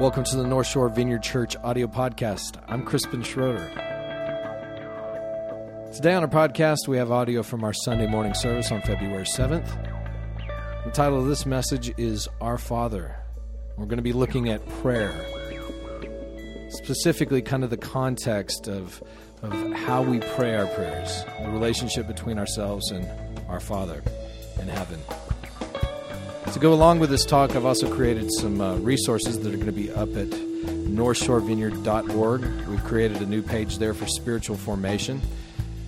Welcome to the North Shore Vineyard Church audio podcast. I'm Crispin Schroeder. Today on our podcast, we have audio from our Sunday morning service on February 7th. The title of this message is Our Father. We're going to be looking at prayer, specifically, kind of the context of, of how we pray our prayers, the relationship between ourselves and our Father in heaven. To go along with this talk, I've also created some uh, resources that are going to be up at northshorevineyard.org. We've created a new page there for spiritual formation.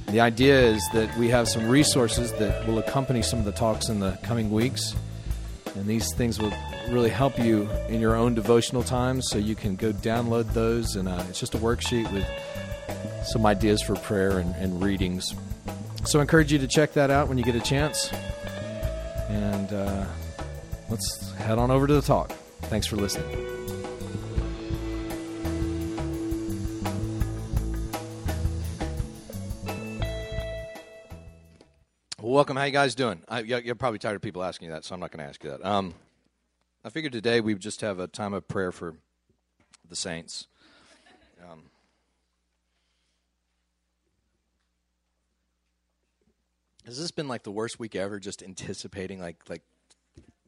The idea is that we have some resources that will accompany some of the talks in the coming weeks. And these things will really help you in your own devotional times, so you can go download those. And uh, it's just a worksheet with some ideas for prayer and, and, readings. So I encourage you to check that out when you get a chance. And uh, let's head on over to the talk. Thanks for listening. welcome. How you guys doing? I, you're probably tired of people asking you that, so I'm not going to ask you that. Um, I figured today we would just have a time of prayer for the saints. Um, has this been like the worst week ever? Just anticipating like like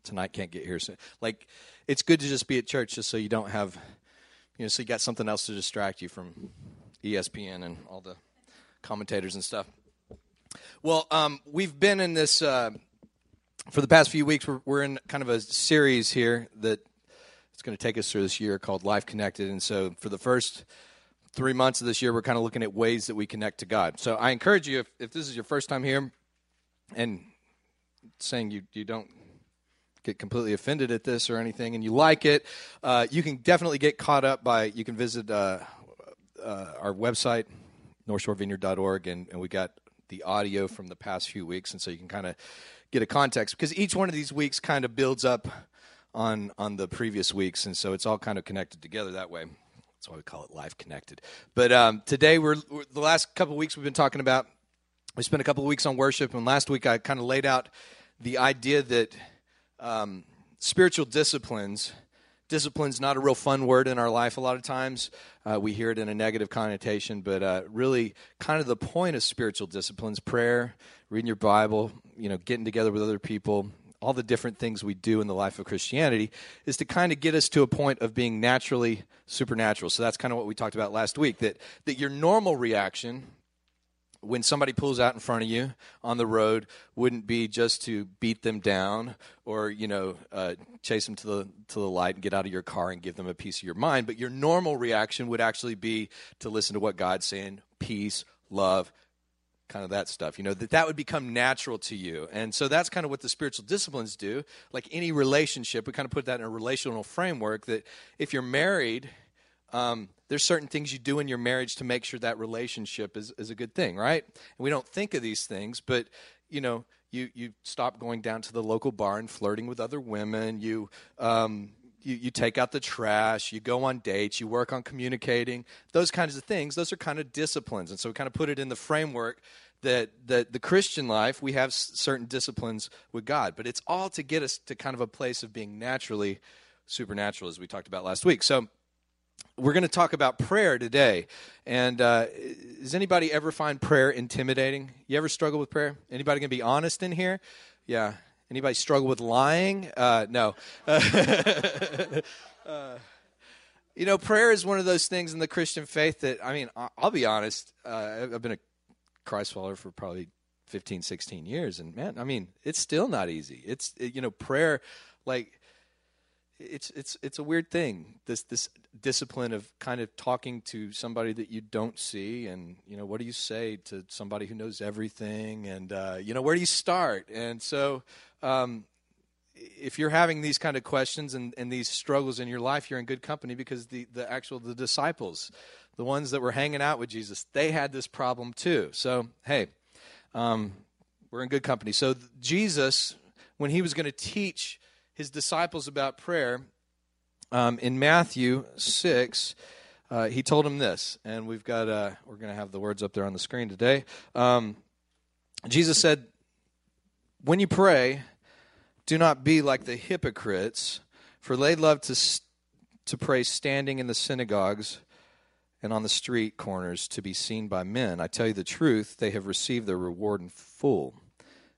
tonight can't get here. So, like, it's good to just be at church just so you don't have, you know, so you got something else to distract you from ESPN and all the commentators and stuff. Well, um, we've been in this uh, for the past few weeks. We're, we're in kind of a series here that it's going to take us through this year called Life Connected. And so, for the first three months of this year, we're kind of looking at ways that we connect to God. So, I encourage you, if, if this is your first time here, and saying you, you don't get completely offended at this or anything and you like it, uh, you can definitely get caught up by, you can visit uh, uh, our website, northshorevineyard.org, and, and we got the audio from the past few weeks. And so you can kind of get a context because each one of these weeks kind of builds up on, on the previous weeks. And so it's all kind of connected together that way. That's why we call it live connected. But um, today, we're, we're, the last couple weeks we've been talking about, we spent a couple weeks on worship. And last week I kind of laid out the idea that um, spiritual disciplines. Discipline's not a real fun word in our life a lot of times. Uh, we hear it in a negative connotation, but uh, really, kind of the point of spiritual disciplines prayer, reading your Bible, you know, getting together with other people, all the different things we do in the life of Christianity is to kind of get us to a point of being naturally supernatural. So that's kind of what we talked about last week that, that your normal reaction when somebody pulls out in front of you on the road wouldn't be just to beat them down or you know uh, chase them to the to the light and get out of your car and give them a piece of your mind but your normal reaction would actually be to listen to what god's saying peace love kind of that stuff you know that that would become natural to you. And so that's kind of what the spiritual disciplines do. Like any relationship we kind of put that in a relational framework that if you're married um, there's certain things you do in your marriage to make sure that relationship is, is a good thing, right? And we don't think of these things, but you know, you you stop going down to the local bar and flirting with other women. You um, you, you take out the trash. You go on dates. You work on communicating. Those kinds of things. Those are kind of disciplines, and so we kind of put it in the framework that that the Christian life we have certain disciplines with God, but it's all to get us to kind of a place of being naturally supernatural, as we talked about last week. So we're going to talk about prayer today. And uh, does anybody ever find prayer intimidating? You ever struggle with prayer? Anybody going to be honest in here? Yeah. Anybody struggle with lying? Uh, no. uh, you know, prayer is one of those things in the Christian faith that, I mean, I'll be honest, uh, I've been a Christ follower for probably 15, 16 years. And man, I mean, it's still not easy. It's, you know, prayer, like, it's it's it's a weird thing this this discipline of kind of talking to somebody that you don't see and you know what do you say to somebody who knows everything and uh, you know where do you start? And so um, if you're having these kind of questions and, and these struggles in your life you're in good company because the the actual the disciples the ones that were hanging out with jesus they had this problem too. So hey um, we're in good company. So jesus when he was going to teach his disciples about prayer, um, in Matthew 6, uh, he told them this, and we've got, uh, we're going to have the words up there on the screen today. Um, Jesus said, When you pray, do not be like the hypocrites, for they love to, to pray standing in the synagogues and on the street corners to be seen by men. I tell you the truth, they have received their reward in full.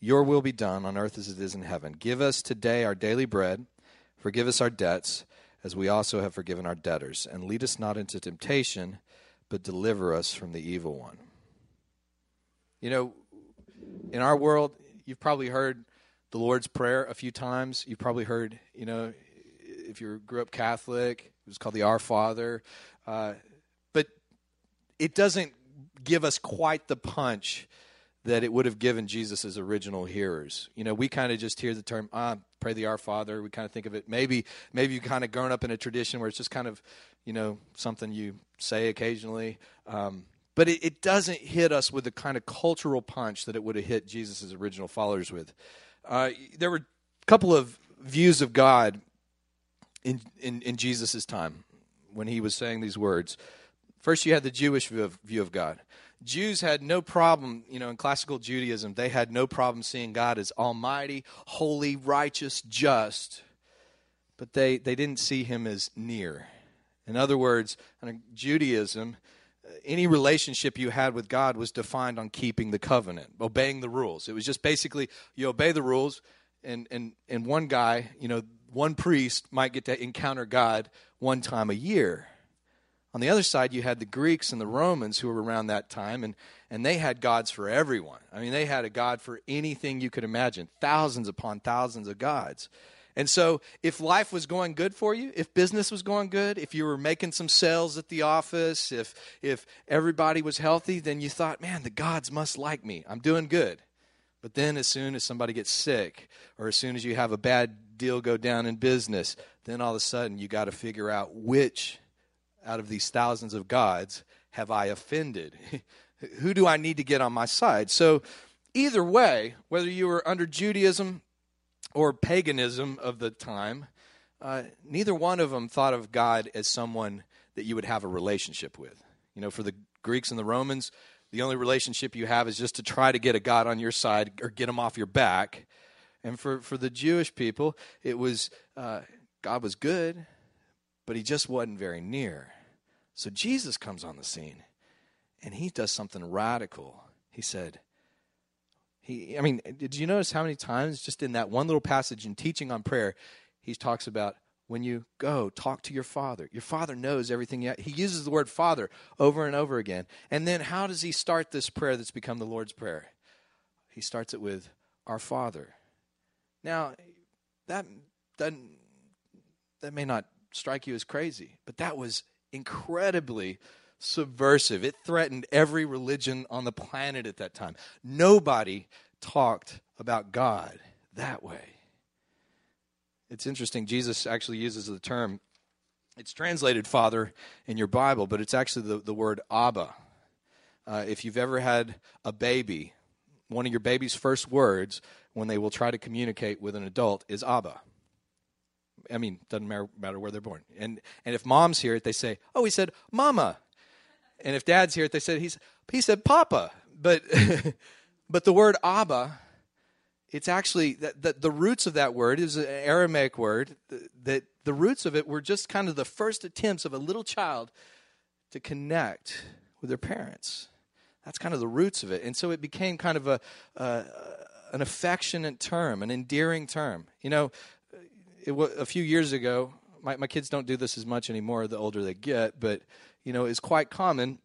your will be done on earth as it is in heaven. Give us today our daily bread. Forgive us our debts, as we also have forgiven our debtors. And lead us not into temptation, but deliver us from the evil one. You know, in our world, you've probably heard the Lord's Prayer a few times. You've probably heard, you know, if you grew up Catholic, it was called the Our Father. Uh, but it doesn't give us quite the punch that it would have given Jesus' original hearers. You know, we kind of just hear the term, ah, pray the Our Father. We kind of think of it, maybe, maybe you kind of grown up in a tradition where it's just kind of, you know, something you say occasionally. Um, but it, it, doesn't hit us with the kind of cultural punch that it would have hit Jesus' original followers with. Uh, there were a couple of views of God in, in, in Jesus' time when he was saying these words. First, you had the Jewish view of, view of God. Jews had no problem, you know, in classical Judaism, they had no problem seeing God as almighty, holy, righteous, just, but they, they didn't see him as near. In other words, in Judaism, uh, any relationship you had with God was defined on keeping the covenant, obeying the rules. It was just basically you obey the rules, and, and, and one guy, you know, one priest might get to encounter God one time a year. On the other side, you had the Greeks and the Romans who were around that time, and, and they had gods for everyone. I mean, they had a god for anything you could imagine, thousands upon thousands of gods. And so, if life was going good for you, if business was going good, if you were making some sales at the office, if, if everybody was healthy, then you thought, man, the gods must like me. I'm doing good. But then, as soon as somebody gets sick, or as soon as you have a bad deal go down in business, then all of a sudden you got to figure out which out of these thousands of gods have I offended? Who do I need to get on my side? So, either way, whether you were under Judaism or paganism of the time, uh, neither one of them thought of God as someone that you would have a relationship with. You know, for the Greeks and the Romans, the only relationship you have is just to try to get a God on your side or get him off your back. And for, for the Jewish people, it was uh, God was good, but he just wasn't very near. So Jesus comes on the scene and he does something radical. He said, he, I mean, did you notice how many times just in that one little passage in teaching on prayer, he talks about when you go, talk to your father. Your father knows everything. He uses the word father over and over again. And then how does he start this prayer that's become the Lord's Prayer? He starts it with, Our Father. Now, that, that, that may not strike you as crazy, but that was incredibly subversive. It threatened every religion on the planet at that time. Nobody talked about God that way. It's interesting, Jesus actually uses the term, it's translated father in your Bible, but it's actually the, the word Abba. Uh, if you've ever had a baby, one of your baby's first words when they will try to communicate with an adult is Abba. I mean, doesn't matter, matter where they're born. And and if mom's hear it, they say, "Oh, he said mama," and if dad's hear it, they said he's he said papa. But but the word Abba, it's actually that the, the roots of that word is an Aramaic word that the roots of it were just kind of the first attempts of a little child to connect with their parents. That's kind of the roots of it, and so it became kind of a. An affectionate term, an endearing term. You know, it, a few years ago, my, my kids don't do this as much anymore the older they get, but you know, it's quite common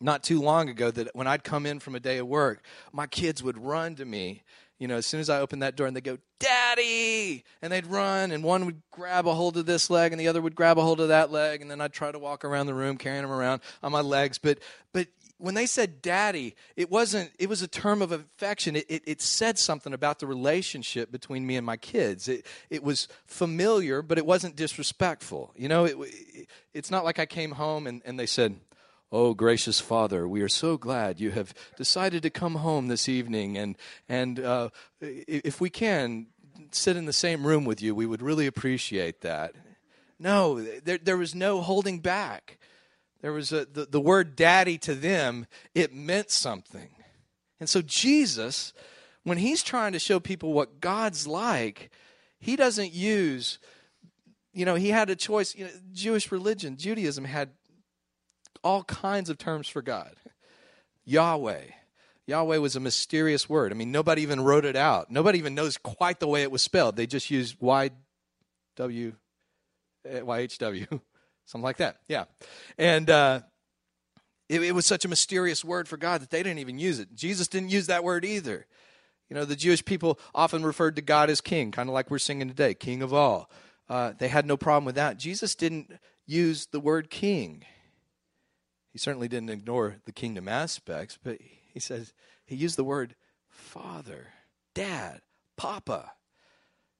not too long ago that when I'd come in from a day of work, my kids would run to me, you know, as soon as I opened that door and they'd go, Daddy! And they'd run, and one would grab a hold of this leg and the other would grab a hold of that leg, and then I'd try to walk around the room carrying them around on my legs. But, but when they said daddy, it wasn't, it was a term of affection. It, it, it, said something about the relationship between me and my kids. It, it was familiar, but it wasn't disrespectful. You know, it, it's not like I came home and, and they said, Oh, gracious Father, we are so glad you have decided to come home this evening. And, and uh, if we can sit in the same room with you, we would really appreciate that. No, there, there was no holding back. There was a, the, the word daddy to them, it meant something. And so Jesus, when he's trying to show people what God's like, he doesn't use, you know, he had a choice. You know, Jewish religion, Judaism had all kinds of terms for God. Yahweh. Yahweh was a mysterious word. I mean, nobody even wrote it out. Nobody even knows quite the way it was spelled. They just used Y W eh, Y H W, something like that. Yeah. And uh, it, it was such a mysterious word for God that they didn't even use it. Jesus didn't use that word either. You know, the Jewish people often referred to God as king, kind of like we're singing today, king of all. Uh, they had no problem with that. Jesus didn't use the word king. He certainly didn't ignore the kingdom aspects, but he says he used the word father, dad, papa.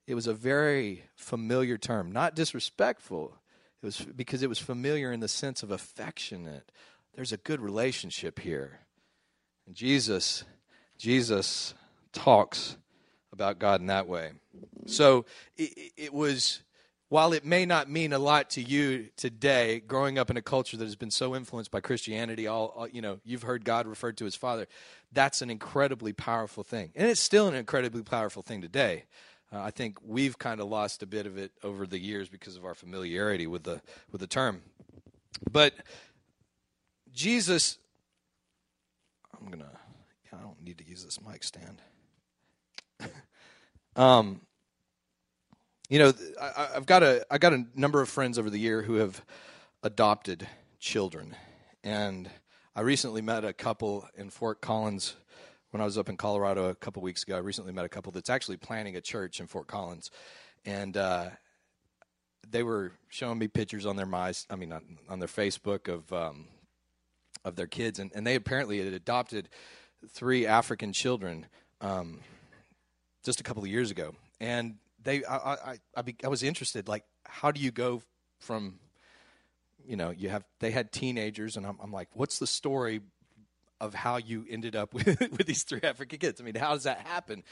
It was a very familiar term, not disrespectful. It was because it was familiar in the sense of affectionate. There's a good relationship here. And Jesus, Jesus talks about God in that way. So it, it was while it may not mean a lot to you today, growing up in a culture that has been so influenced by Christianity, all, all, you know, you've heard God referred to as Father. That's an incredibly powerful thing, and it's still an incredibly powerful thing today. Uh, I think we've kind of lost a bit of it over the years because of our familiarity with the with the term. But Jesus, I'm gonna. I don't need to use this mic stand. um, you know, I, have got a I got a number of friends over the year who have adopted children, and I recently met a couple in Fort Collins when I was up in Colorado a couple weeks ago. I recently met a couple that's actually planning a church in Fort Collins, and uh, they were showing me pictures on their my I mean on, on their Facebook of um, of their kids, and, and they apparently had adopted three African children um, just a couple of years ago, and they I, I I, be, I was interested like how do you go from you know you have they had teenagers and I'm, I'm like what's the story of how you ended up with with these three African kids I mean how does that happen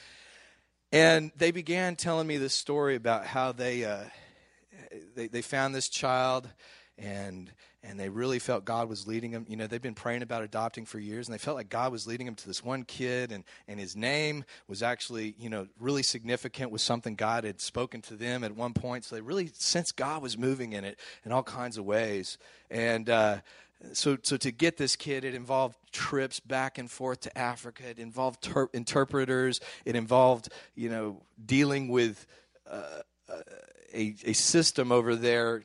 and they began telling me this story about how they uh, they they found this child and and they really felt God was leading them. You know, they've been praying about adopting for years, and they felt like God was leading them to this one kid, and, and his name was actually, you know, really significant, was something God had spoken to them at one point. So they really sensed God was moving in it in all kinds of ways. And uh, so, so to get this kid, it involved trips back and forth to Africa. It involved ter- interpreters. It involved, you know, dealing with uh, a, a system over there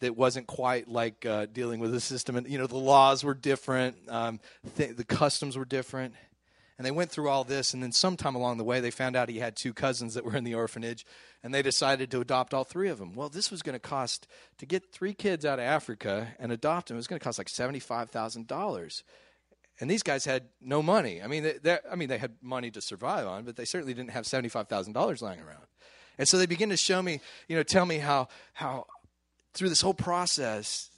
that wasn't quite like uh, dealing with a system. And, you know, the laws were different, um, th- the customs were different. And they went through all this, and then sometime along the way, they found out he had two cousins that were in the orphanage, and they decided to adopt all three of them. Well, this was going to cost, to get three kids out of Africa and adopt them, it was going to cost like $75,000. And these guys had no money. I mean, they, I mean, they had money to survive on, but they certainly didn't have $75,000 lying around. And so they begin to show me, you know, tell me how, how through this whole process,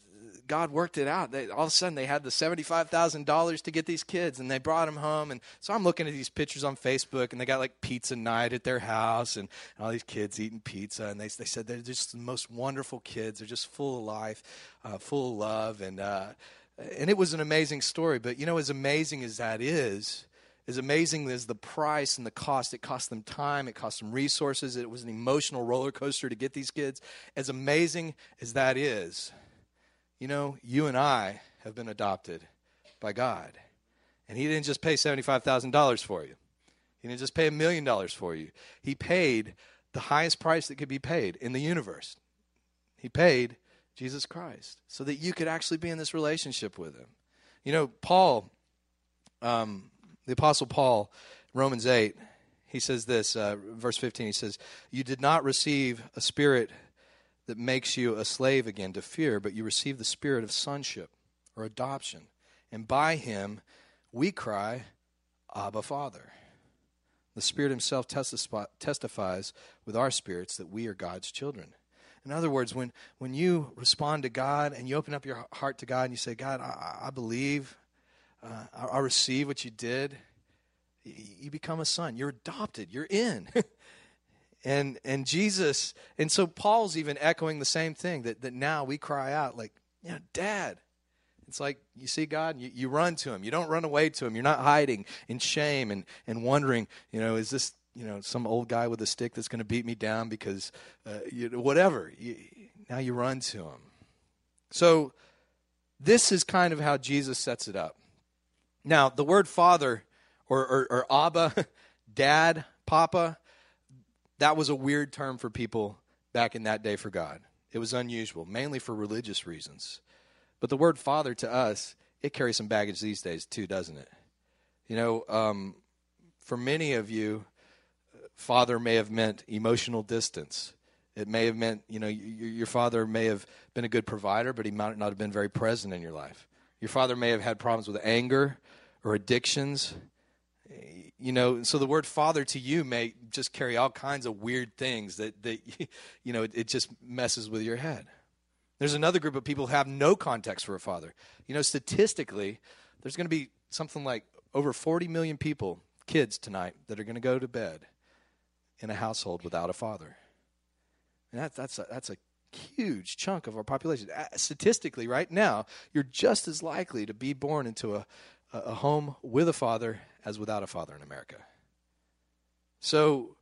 God worked it out. They, all of a sudden, they had the seventy-five thousand dollars to get these kids, and they brought them home. And so I'm looking at these pictures on Facebook, and they got like pizza night at their house, and, and all these kids eating pizza. And they they said they're just the most wonderful kids. They're just full of life, uh, full of love, and uh, and it was an amazing story. But you know, as amazing as that is, as amazing as the price and the cost, it cost them time, it cost them resources, it was an emotional roller coaster to get these kids. As amazing as that is, you know, you and I have been adopted by God. And He didn't just pay $75,000 for you, He didn't just pay a million dollars for you. He paid the highest price that could be paid in the universe. He paid Jesus Christ so that you could actually be in this relationship with Him. You know, Paul. Um, the Apostle Paul, Romans 8, He says this, uh, verse 15, he says, You did not receive a spirit that makes you a slave again to fear, but you receive the spirit of sonship or adoption. And by him we cry, Abba, Father. The Spirit Himself testifies with our spirits that we are God's children. In other words, when, when you respond to God and you open up your heart to God and you say, God, I, I believe, uh, I, I receive what you did, you become a son. You're adopted. You're in. and and Jesus, and so Paul's even echoing the same thing that, that now we cry out like, yeah, Dad. It's like you see God, you, you run to Him. You don't run away to Him. You're not hiding in shame and, and wondering, you know, is this you know some old guy with a stick that's going to beat me down because uh, you know, whatever. You, now you run to Him. So this is kind of how Jesus sets it up. Now the word Father or, or, or Abba, Dad, Papa, that was a weird term for people back in that day for God. It was unusual, mainly for religious reasons. But the word father to us, it carries some baggage these days too, doesn't it? You know, um, for many of you, father may have meant emotional distance. It may have meant, you know, your father may have been a good provider, but he might not have been very present in your life. Your father may have had problems with anger or addictions you know so the word father to you may just carry all kinds of weird things that that you know it, it, just messes with your head. There's another group of people who have no context for a father. You know statistically there's going to be something like over 40 million people kids tonight that are going to go to bed in a household without a father. And that, that's a, that's a huge chunk of our population. Statistically right now you're just as likely to be born into a, a home with a father as without a father in America. So,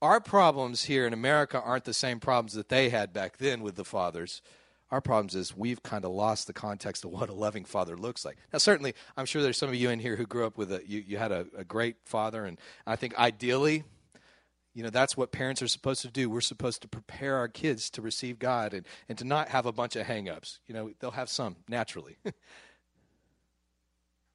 our problems here in America aren't the same problems that they had back then with the fathers. Our problems is we've kind of lost the context of what a loving father looks like. Now, certainly, I'm sure there's some of you in here who grew up with a you, you had a, a great father, and I think ideally, you know, that's what parents are supposed to do. We're supposed to prepare our kids to receive God and, and to not have a bunch of hangups. You know, they'll have some naturally.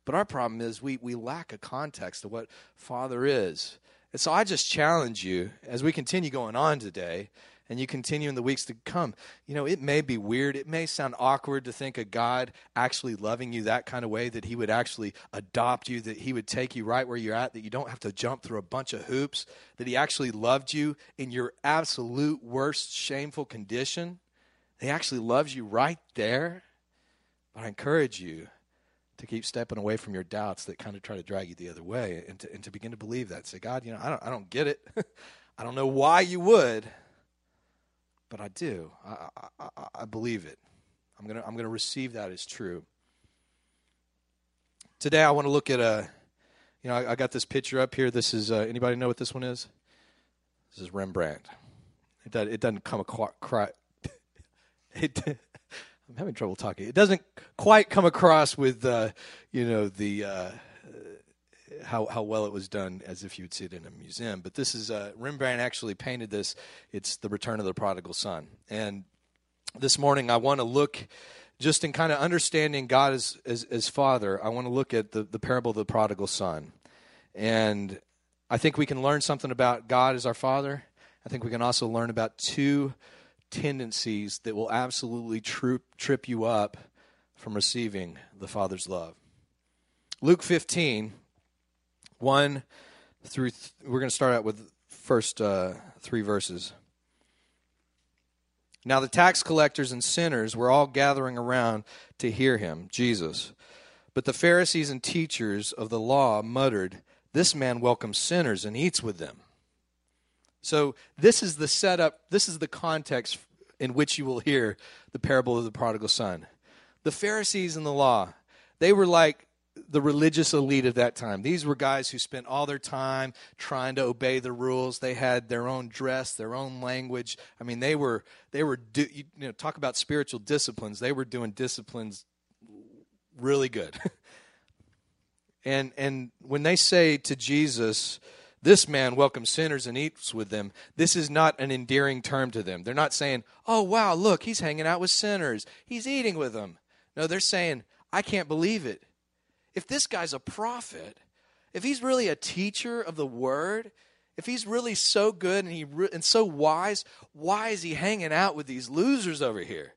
But our problem is we, we lack a context of what Father is. And so I just challenge you as we continue going on today and you continue in the weeks to come. You know, it may be weird. It may sound awkward to think of God actually loving you that kind of way, that He would actually adopt you, that He would take you right where you're at, that you don't have to jump through a bunch of hoops, that He actually loved you in your absolute worst shameful condition. He actually loves you right there. But I encourage you to keep stepping away from your doubts that kind of try to drag you the other way and to, and to begin to believe that. Say, God, you know, I don't, I don't get it. I don't know why you would, but I do. I, I, I believe it. I'm going to I'm gonna receive that as true. Today, I want to look at a, you know, I, I got this picture up here. This is, uh, anybody know what this one is? This is Rembrandt. It, does, it doesn't come across, it, I'm having trouble talking. It doesn't quite come across with, uh, you know, the uh, how how well it was done as if you'd see it in a museum. But this is uh, Rembrandt actually painted this. It's the Return of the Prodigal Son. And this morning I want to look just in kind of understanding God as, as, as Father. I want to look at the the parable of the prodigal son, and I think we can learn something about God as our Father. I think we can also learn about two tendencies that will absolutely trip, trip you up from receiving the Father's love. Luke 15, 1 through, th- we're going to start out with first uh, three verses. Now the tax collectors and sinners were all gathering around to hear him, Jesus. But the Pharisees and teachers of the law muttered, This man welcomes sinners and eats with them. So this is the setup, this is the context in which you will hear the parable of the prodigal son. The Pharisees and the law, they were like the religious elite of that time. These were guys who spent all their time trying to obey the rules. They had their own dress, their own language. I mean, they were they were do, you know talk about spiritual disciplines. They were doing disciplines really good. and and when they say to Jesus, this man welcomes sinners and eats with them. This is not an endearing term to them. They're not saying, oh, wow, look, he's hanging out with sinners. He's eating with them. No, they're saying, I can't believe it. If this guy's a prophet, if he's really a teacher of the word, if he's really so good and he re- and so wise, why is he hanging out with these losers over here?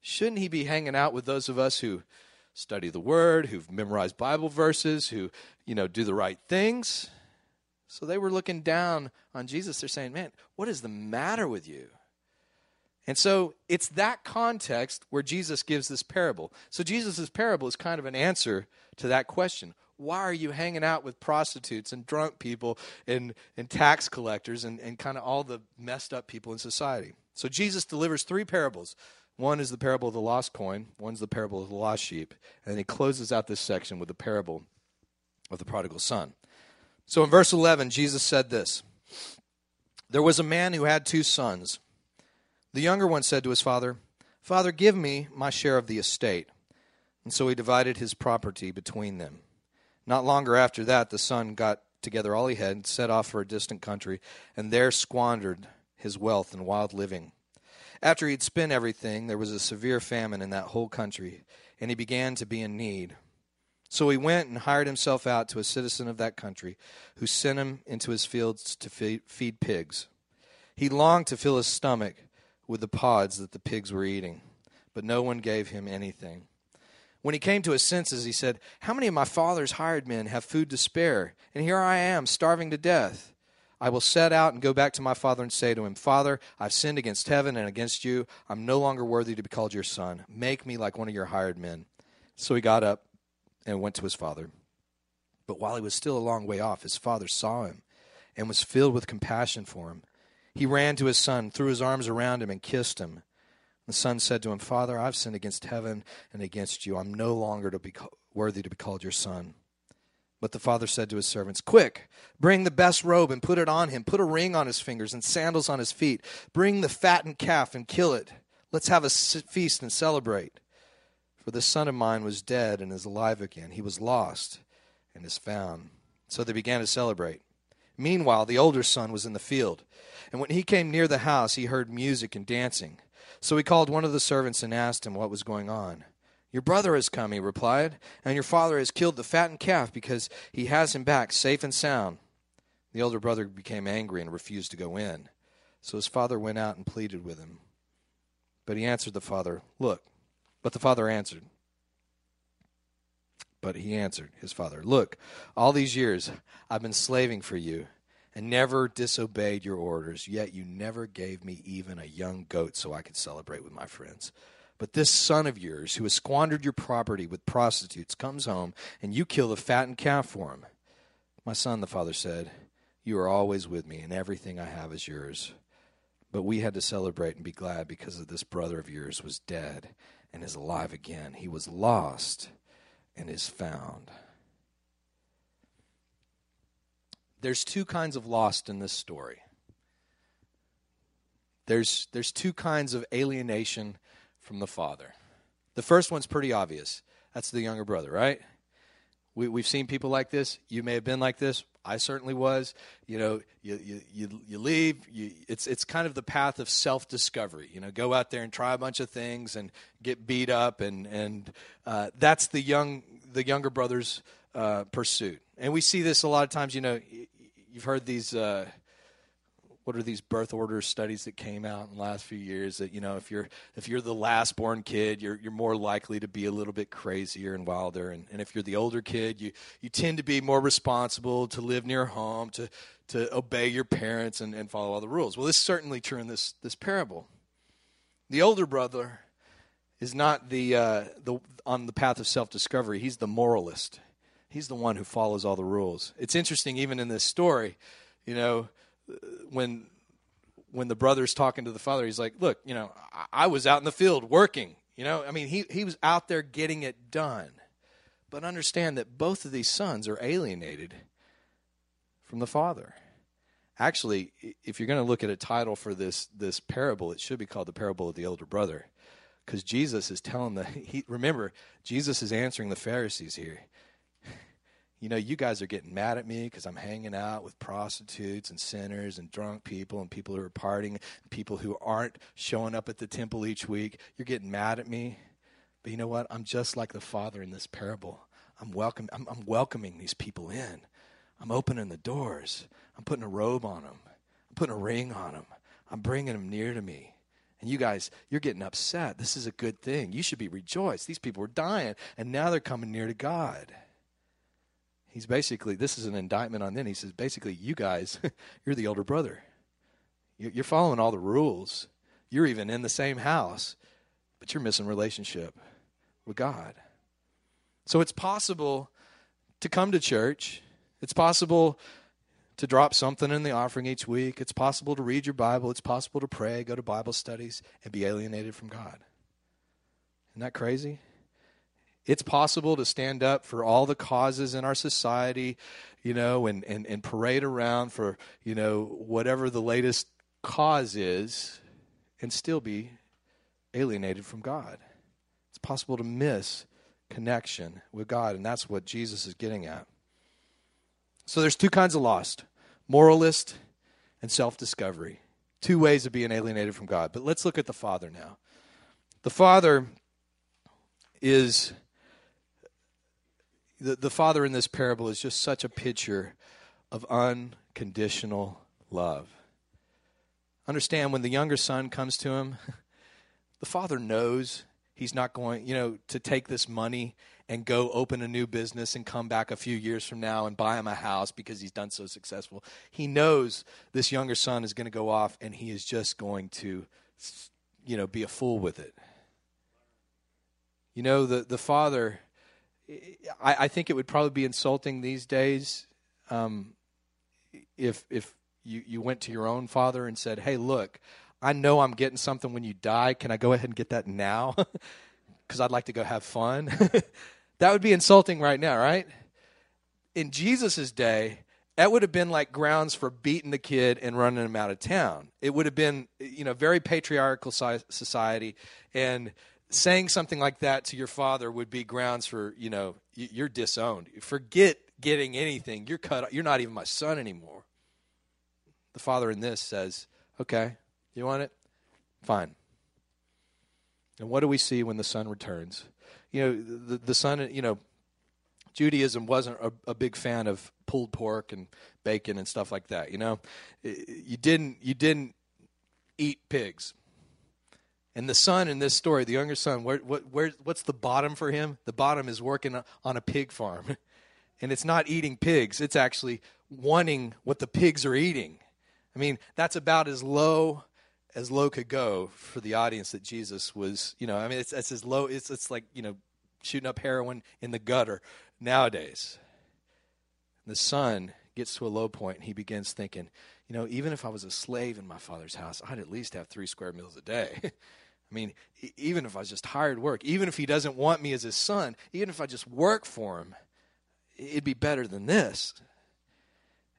Shouldn't he be hanging out with those of us who study the word, who've memorized Bible verses, who, you know, do the right things? So they were looking down on Jesus. They're saying, "Man, what is the matter with you?" And so it's that context where Jesus gives this parable. So Jesus' parable is kind of an answer to that question. Why are you hanging out with prostitutes and drunk people and, and tax collectors and, and kind of all the messed up people in society? So Jesus delivers three parables. One is the parable of the lost coin, one's the parable of the lost sheep, and then he closes out this section with the parable of the prodigal son. So in verse 11, Jesus said this There was a man who had two sons. The younger one said to his father, Father, give me my share of the estate. And so he divided his property between them. Not longer after that, the son got together all he had and set off for a distant country, and there squandered his wealth in wild living. After he had spent everything, there was a severe famine in that whole country, and he began to be in need. So he went and hired himself out to a citizen of that country, who sent him into his fields to feed pigs. He longed to fill his stomach with the pods that the pigs were eating, but no one gave him anything. When he came to his senses, he said, How many of my father's hired men have food to spare? And here I am, starving to death. I will set out and go back to my father and say to him, Father, I've sinned against heaven and against you. I'm no longer worthy to be called your son. Make me like one of your hired men. So he got up and went to his father. But while he was still a long way off, his father saw him and was filled with compassion for him. He ran to his son, threw his arms around him, and kissed him. The son said to him, Father, I've sinned against heaven and against you. I'm no longer to be worthy to be called your son. But the father said to his servants, Quick, bring the best robe and put it on him. Put a ring on his fingers and sandals on his feet. Bring the fattened calf and kill it. Let's have a feast and celebrate. For this son of mine was dead and is alive again. He was lost and is found. So they began to celebrate. Meanwhile, the older son was in the field. And when he came near the house, he heard music and dancing. So he called one of the servants and asked him what was going on. Your brother has come, he replied, and your father has killed the fattened calf because he has him back safe and sound. The older brother became angry and refused to go in. So his father went out and pleaded with him. But he answered the father, Look. But the father answered, But he answered his father, Look, all these years I've been slaving for you and never disobeyed your orders, yet you never gave me even a young goat so I could celebrate with my friends. But this son of yours, who has squandered your property with prostitutes, comes home, and you kill the fattened calf for him. My son, the father said, You are always with me, and everything I have is yours. But we had to celebrate and be glad because of this brother of yours was dead and is alive again. He was lost and is found. there's two kinds of lost in this story. There's, there's two kinds of alienation from the father. The first one's pretty obvious. That's the younger brother, right? We, we've seen people like this. You may have been like this. I certainly was. You know, you, you, you, you leave. You, it's, it's kind of the path of self discovery. You know, go out there and try a bunch of things and get beat up. And, and uh, that's the, young, the younger brother's uh, pursuit. And we see this a lot of times. You know, you've heard these. Uh, what are these birth order studies that came out in the last few years that you know if you're if you're the last born kid you're you're more likely to be a little bit crazier and wilder. And, and if you're the older kid you you tend to be more responsible to live near home to to obey your parents and, and follow all the rules. Well this is certainly true in this this parable. The older brother is not the uh, the on the path of self discovery he's the moralist. He's the one who follows all the rules. It's interesting, even in this story, you know, when when the brother's talking to the father, he's like, "Look, you know, I, I was out in the field working. You know, I mean, he he was out there getting it done." But understand that both of these sons are alienated from the father. Actually, if you're going to look at a title for this this parable, it should be called the parable of the elder brother, because Jesus is telling the. He, remember, Jesus is answering the Pharisees here you know, you guys are getting mad at me because I'm hanging out with prostitutes and sinners and drunk people and people who are partying, and people who aren't showing up at the temple each week. You're getting mad at me. But you know what? I'm just like the father in this parable. I'm welcome I'm, I'm welcoming these people in. I'm opening the doors. I'm putting a robe on them. I'm putting a ring on them. I'm bringing them near to me. And you guys, you're getting upset. This is a good thing. You should be rejoiced. These people were dying, and now they're coming near to God. He's basically, this is an indictment on them. He says, basically, you guys, you're the older brother. You're following all the rules. You're even in the same house, but you're missing relationship with God. So it's possible to come to church. It's possible to drop something in the offering each week. It's possible to read your Bible. It's possible to pray, go to Bible studies, and be alienated from God. Isn't that crazy? It's possible to stand up for all the causes in our society, you know, and, and, and parade around for, you know, whatever the latest cause is and still be alienated from God. It's possible to miss connection with God, and that's what Jesus is getting at. So there's two kinds of lost moralist and self discovery. Two ways of being alienated from God. But let's look at the Father now. The Father is. The, the Father in this parable is just such a picture of unconditional love. Understand when the younger son comes to him, the father knows he's not going, you know, to take this money and go open a new business and come back a few years from now and buy him a house because he's done so successful. He knows this younger son is going to go off and he is just going to, you know, be a fool with it. You know, the, the father, I, I think it would probably be insulting these days um, if, if you, you went to your own father and said, hey, look, I know I'm getting something when you die. Can I go ahead and get that now? Because I'd like to go have fun. That would be insulting right now, right? In Jesus' day, that would have been like grounds for beating the kid and running him out of town. It would have been, you know, very patriarchal society, and saying something like that to your father would be grounds for, you know, you're disowned. Forget getting anything. You're cut. You're not even my son anymore. The father in this says, "Okay, you want it? Fine." And what do we see when the son returns? you know, the, the son, you know, Judaism wasn't a, a, big fan of pulled pork and bacon and stuff like that. You know, you didn't you didn't eat pigs. And the son in this story, the younger son, where, where, what's the bottom for him? The bottom is working on a pig farm, and it's not eating pigs. It's actually wanting what the pigs are eating. I mean, that's about as low as low could go for the audience that Jesus was, you know, I mean, it's, it's as low, it's, it's like, you know, shooting up heroin in the gutter nowadays. The son gets to a low point and he begins thinking, you know, even if I was a slave in my father's house, I'd at least have three square meals a day. I mean, even if I was just hired work, even if he doesn't want me as his son, even if I just work for him, it'd be better than this.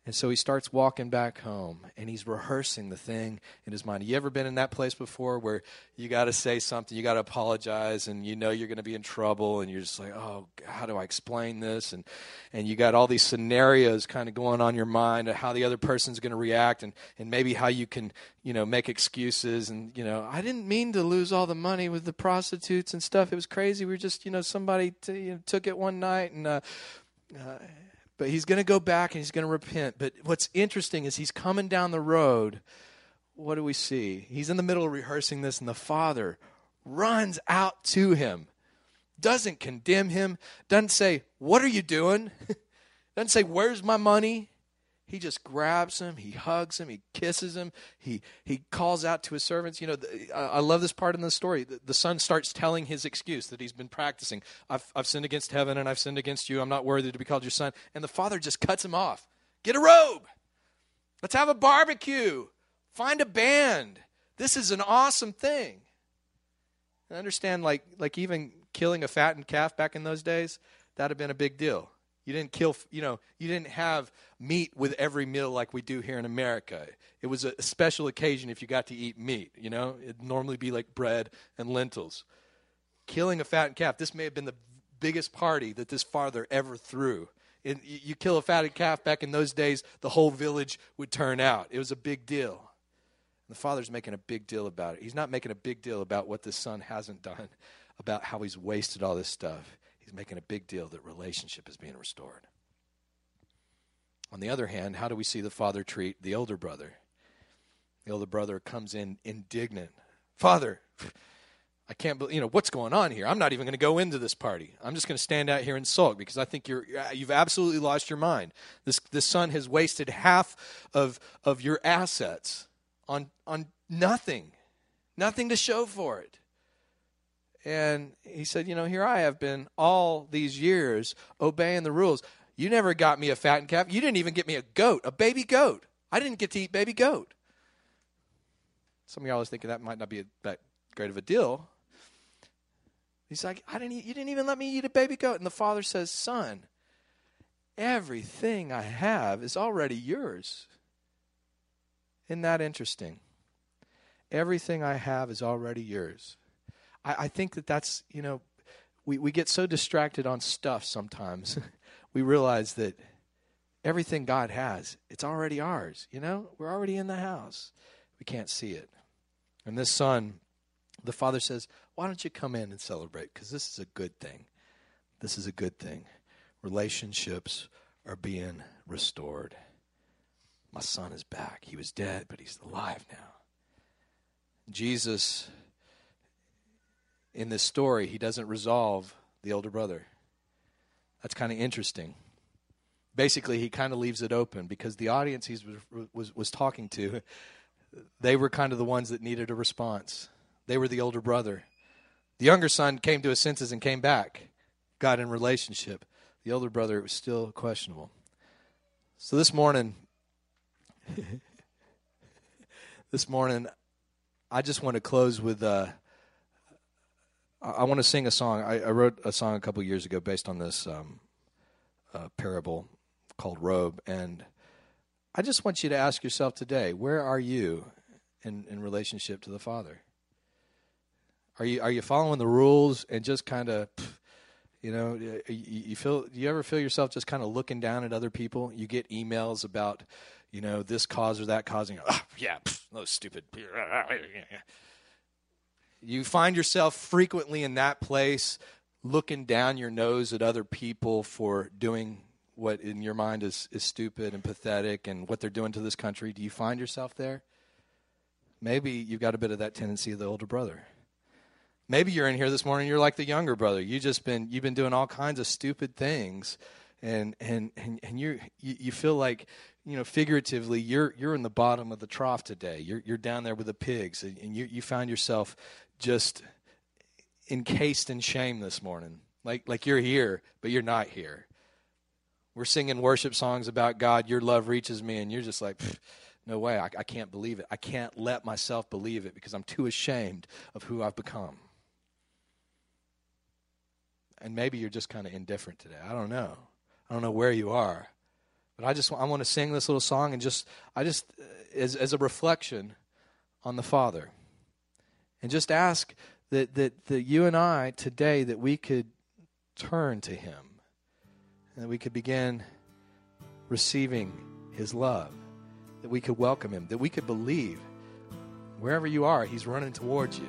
And so he starts walking back home and he's rehearsing the thing in his mind. You ever been in that place before where you got to say something, you got to apologize, and you know you're going to be in trouble, and you're just like, oh, how do I explain this? And and you got all these scenarios kind of going on your mind of how the other person's going to react, and and maybe how you can you know make excuses, and you know I didn't mean to lose all the money with the prostitutes and stuff. It was crazy. We were just you know somebody t- you know, took it one night and. Uh, uh, but he's going to go back and he's going to repent. But what's interesting is he's coming down the road. What do we see? He's in the middle of rehearsing this, and the father runs out to him, doesn't condemn him, doesn't say, What are you doing? doesn't say, Where's my money? He just grabs him, he hugs him, he kisses him, he he calls out to his servants. You know, the, I love this part in the story. The, the, son starts telling his excuse that he's been practicing. I've I've sinned against heaven and I've sinned against you. I'm not worthy to be called your son. And the father just cuts him off. Get a robe. Let's have a barbecue. Find a band. This is an awesome thing. I understand, like like even killing a fattened calf back in those days, that'd have been a big deal. You didn't kill, you know, you didn't have meat with every meal like we do here in America. It was a special occasion if you got to eat meat, you know? It'd normally be like bread and lentils. Killing a fattened calf, this may have been the biggest party that this father ever threw. And you kill a fatted calf back in those days, the whole village would turn out. It was a big deal. The father's making a big deal about it. He's not making a big deal about what the son hasn't done, about how he's wasted all this stuff. He's making a big deal that relationship is being restored. On the other hand, how do we see the father treat the older brother? The older brother comes in indignant. Father, I can't believe, you know, what's going on here? I'm not even going to go into this party. I'm just going to stand out here and sulk because I think you're, uh, you've absolutely lost your mind. This, this son has wasted half of, of your assets on, on nothing, nothing to show for it. And he said, You know, here I have been all these years obeying the rules. You never got me a fattened calf. You didn't even get me a goat, a baby goat. I didn't get to eat baby goat. Some of y'all was thinking that might not be that great of a deal. He's like, I didn't. You didn't even let me eat a baby goat. And the father says, Son, everything I have is already yours. Isn't that interesting? Everything I have is already yours. I, I think that that's you know, we we get so distracted on stuff sometimes. we realize that everything God has, it's already ours. You know, we're already in the house. We can't see it. And this son the father says, Why don't you come in and celebrate? Because this is a good thing. This is a good thing. Relationships are being restored. My son is back. He was dead, but he's alive now. Jesus, in this story, he doesn't resolve the older brother. That's kind of interesting. Basically, he kind of leaves it open because the audience he was, was, was talking to, they were kind of the ones that needed a response. They were the older brother. The younger son came to his senses and came back, got in relationship. The older brother it was still questionable. So this morning, this morning, I just want to close with. Uh, I want to sing a song. I, I, wrote a song a couple years ago based on this um, uh, parable called Robe, and I just want you to ask yourself today: Where are you in, in relationship to the Father? Are you are you following the rules and just kind of, you know, you, feel? Do you ever feel yourself just kind of looking down at other people? You get emails about, you know, this cause or that causing. Oh, yeah, pff, those stupid. You find yourself frequently in that place, looking down your nose at other people for doing what in your mind is, is stupid and pathetic and what they're doing to this country. Do you find yourself there? Maybe you've got a bit of that tendency of the older brother. Maybe you're in here this morning. You're like the younger brother. You just been you've been doing all kinds of stupid things, and and and, and you you feel like you know figuratively you're you're in the bottom of the trough today. You're you're down there with the pigs, and, you you found yourself just encased in shame this morning. Like like you're here, but you're not here. We're singing worship songs about God. Your love reaches me, and you're just like. No way. I, I can't believe it. I can't let myself believe it because I'm too ashamed of who I've become and maybe you're just kind of indifferent today. I don't know. I don't know where you are. But I just I want to sing this little song and just I just uh, as as a reflection on the Father. And just ask that that that you and I today that we could turn to him and that we could begin receiving his love. That we could welcome him, that we could believe wherever you are, he's running towards you.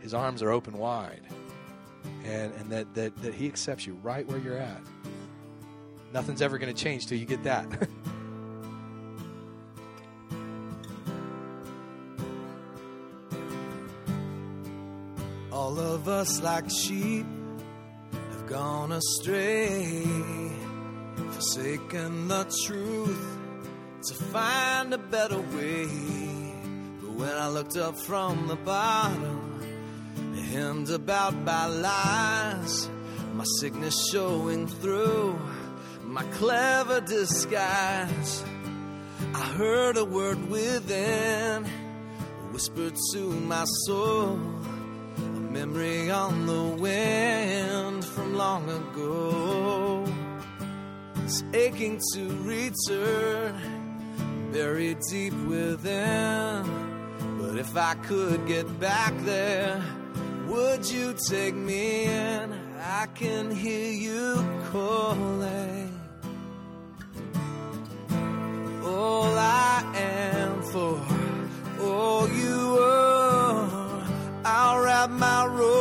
His arms are open wide and, and that, that, that He accepts you right where you're at. Nothing's ever going to change till you get that. All of us, like sheep, have gone astray, forsaken the truth to find a better way. But when I looked up from the bottom, hemmed about by lies, my sickness showing through my clever disguise. I heard a word within, whispered to my soul, memory on the wind from long ago. It's aching to return, buried deep within. But if I could get back there, would you take me in? I can hear you calling. All I am for, all you are. I'll wrap my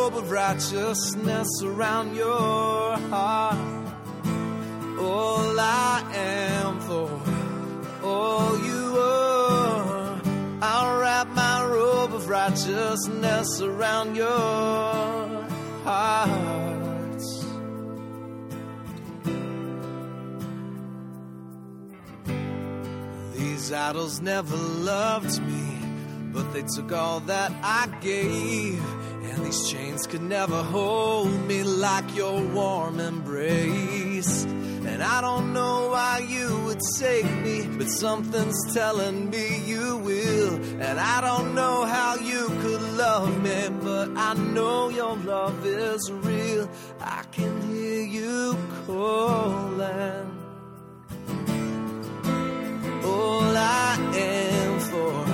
robe of righteousness around your heart. All I am for, all you are. I'll wrap my robe of righteousness around your heart. These idols never loved me, but they took all that I gave. These chains could never hold me like your warm embrace. And I don't know why you would save me, but something's telling me you will. And I don't know how you could love me, but I know your love is real. I can hear you calling. All I am for,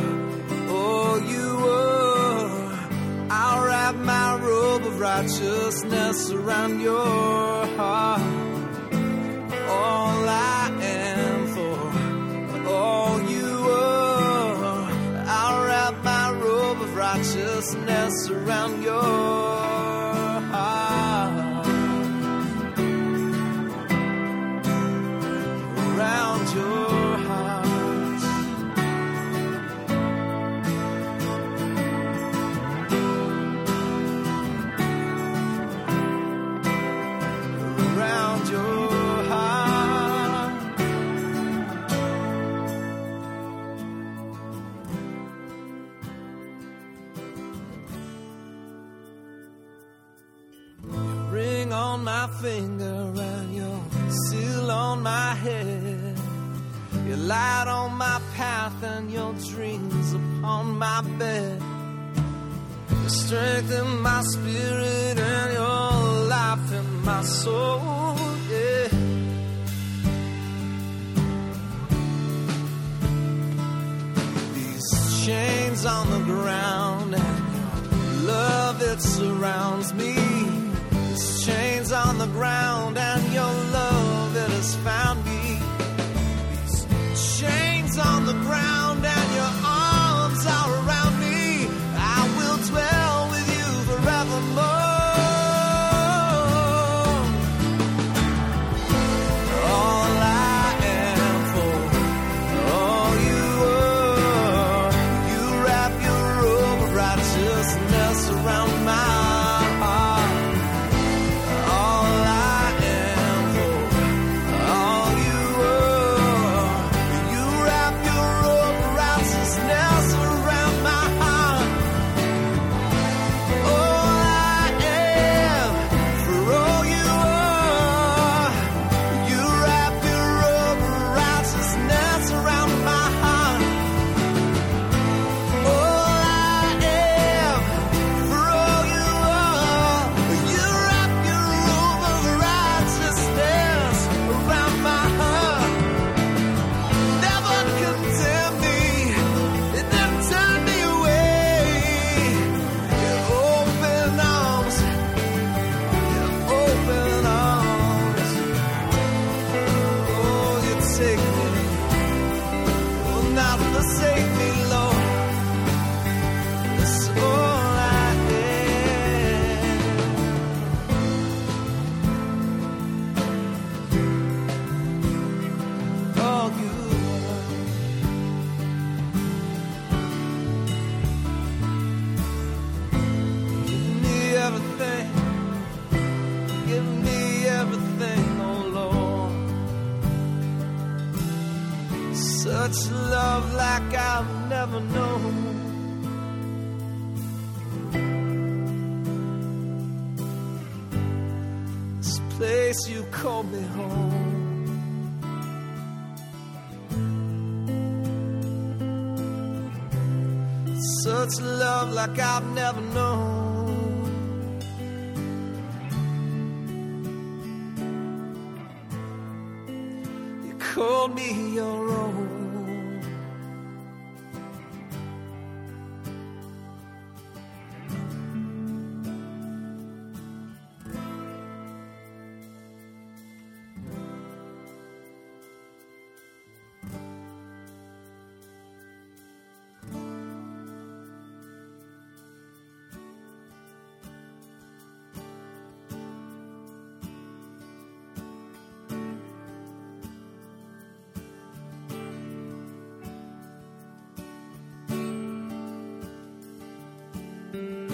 righteousness around your heart all I am for, all you are. I'll wrap my robe of righteousness around dreams upon my bed. Your strength in my spirit and your life in my soul. Yeah. These chains on the ground and your love it surrounds me. These chains on the ground and your love it has found me. These chains on the like I've never known. Mm-hmm.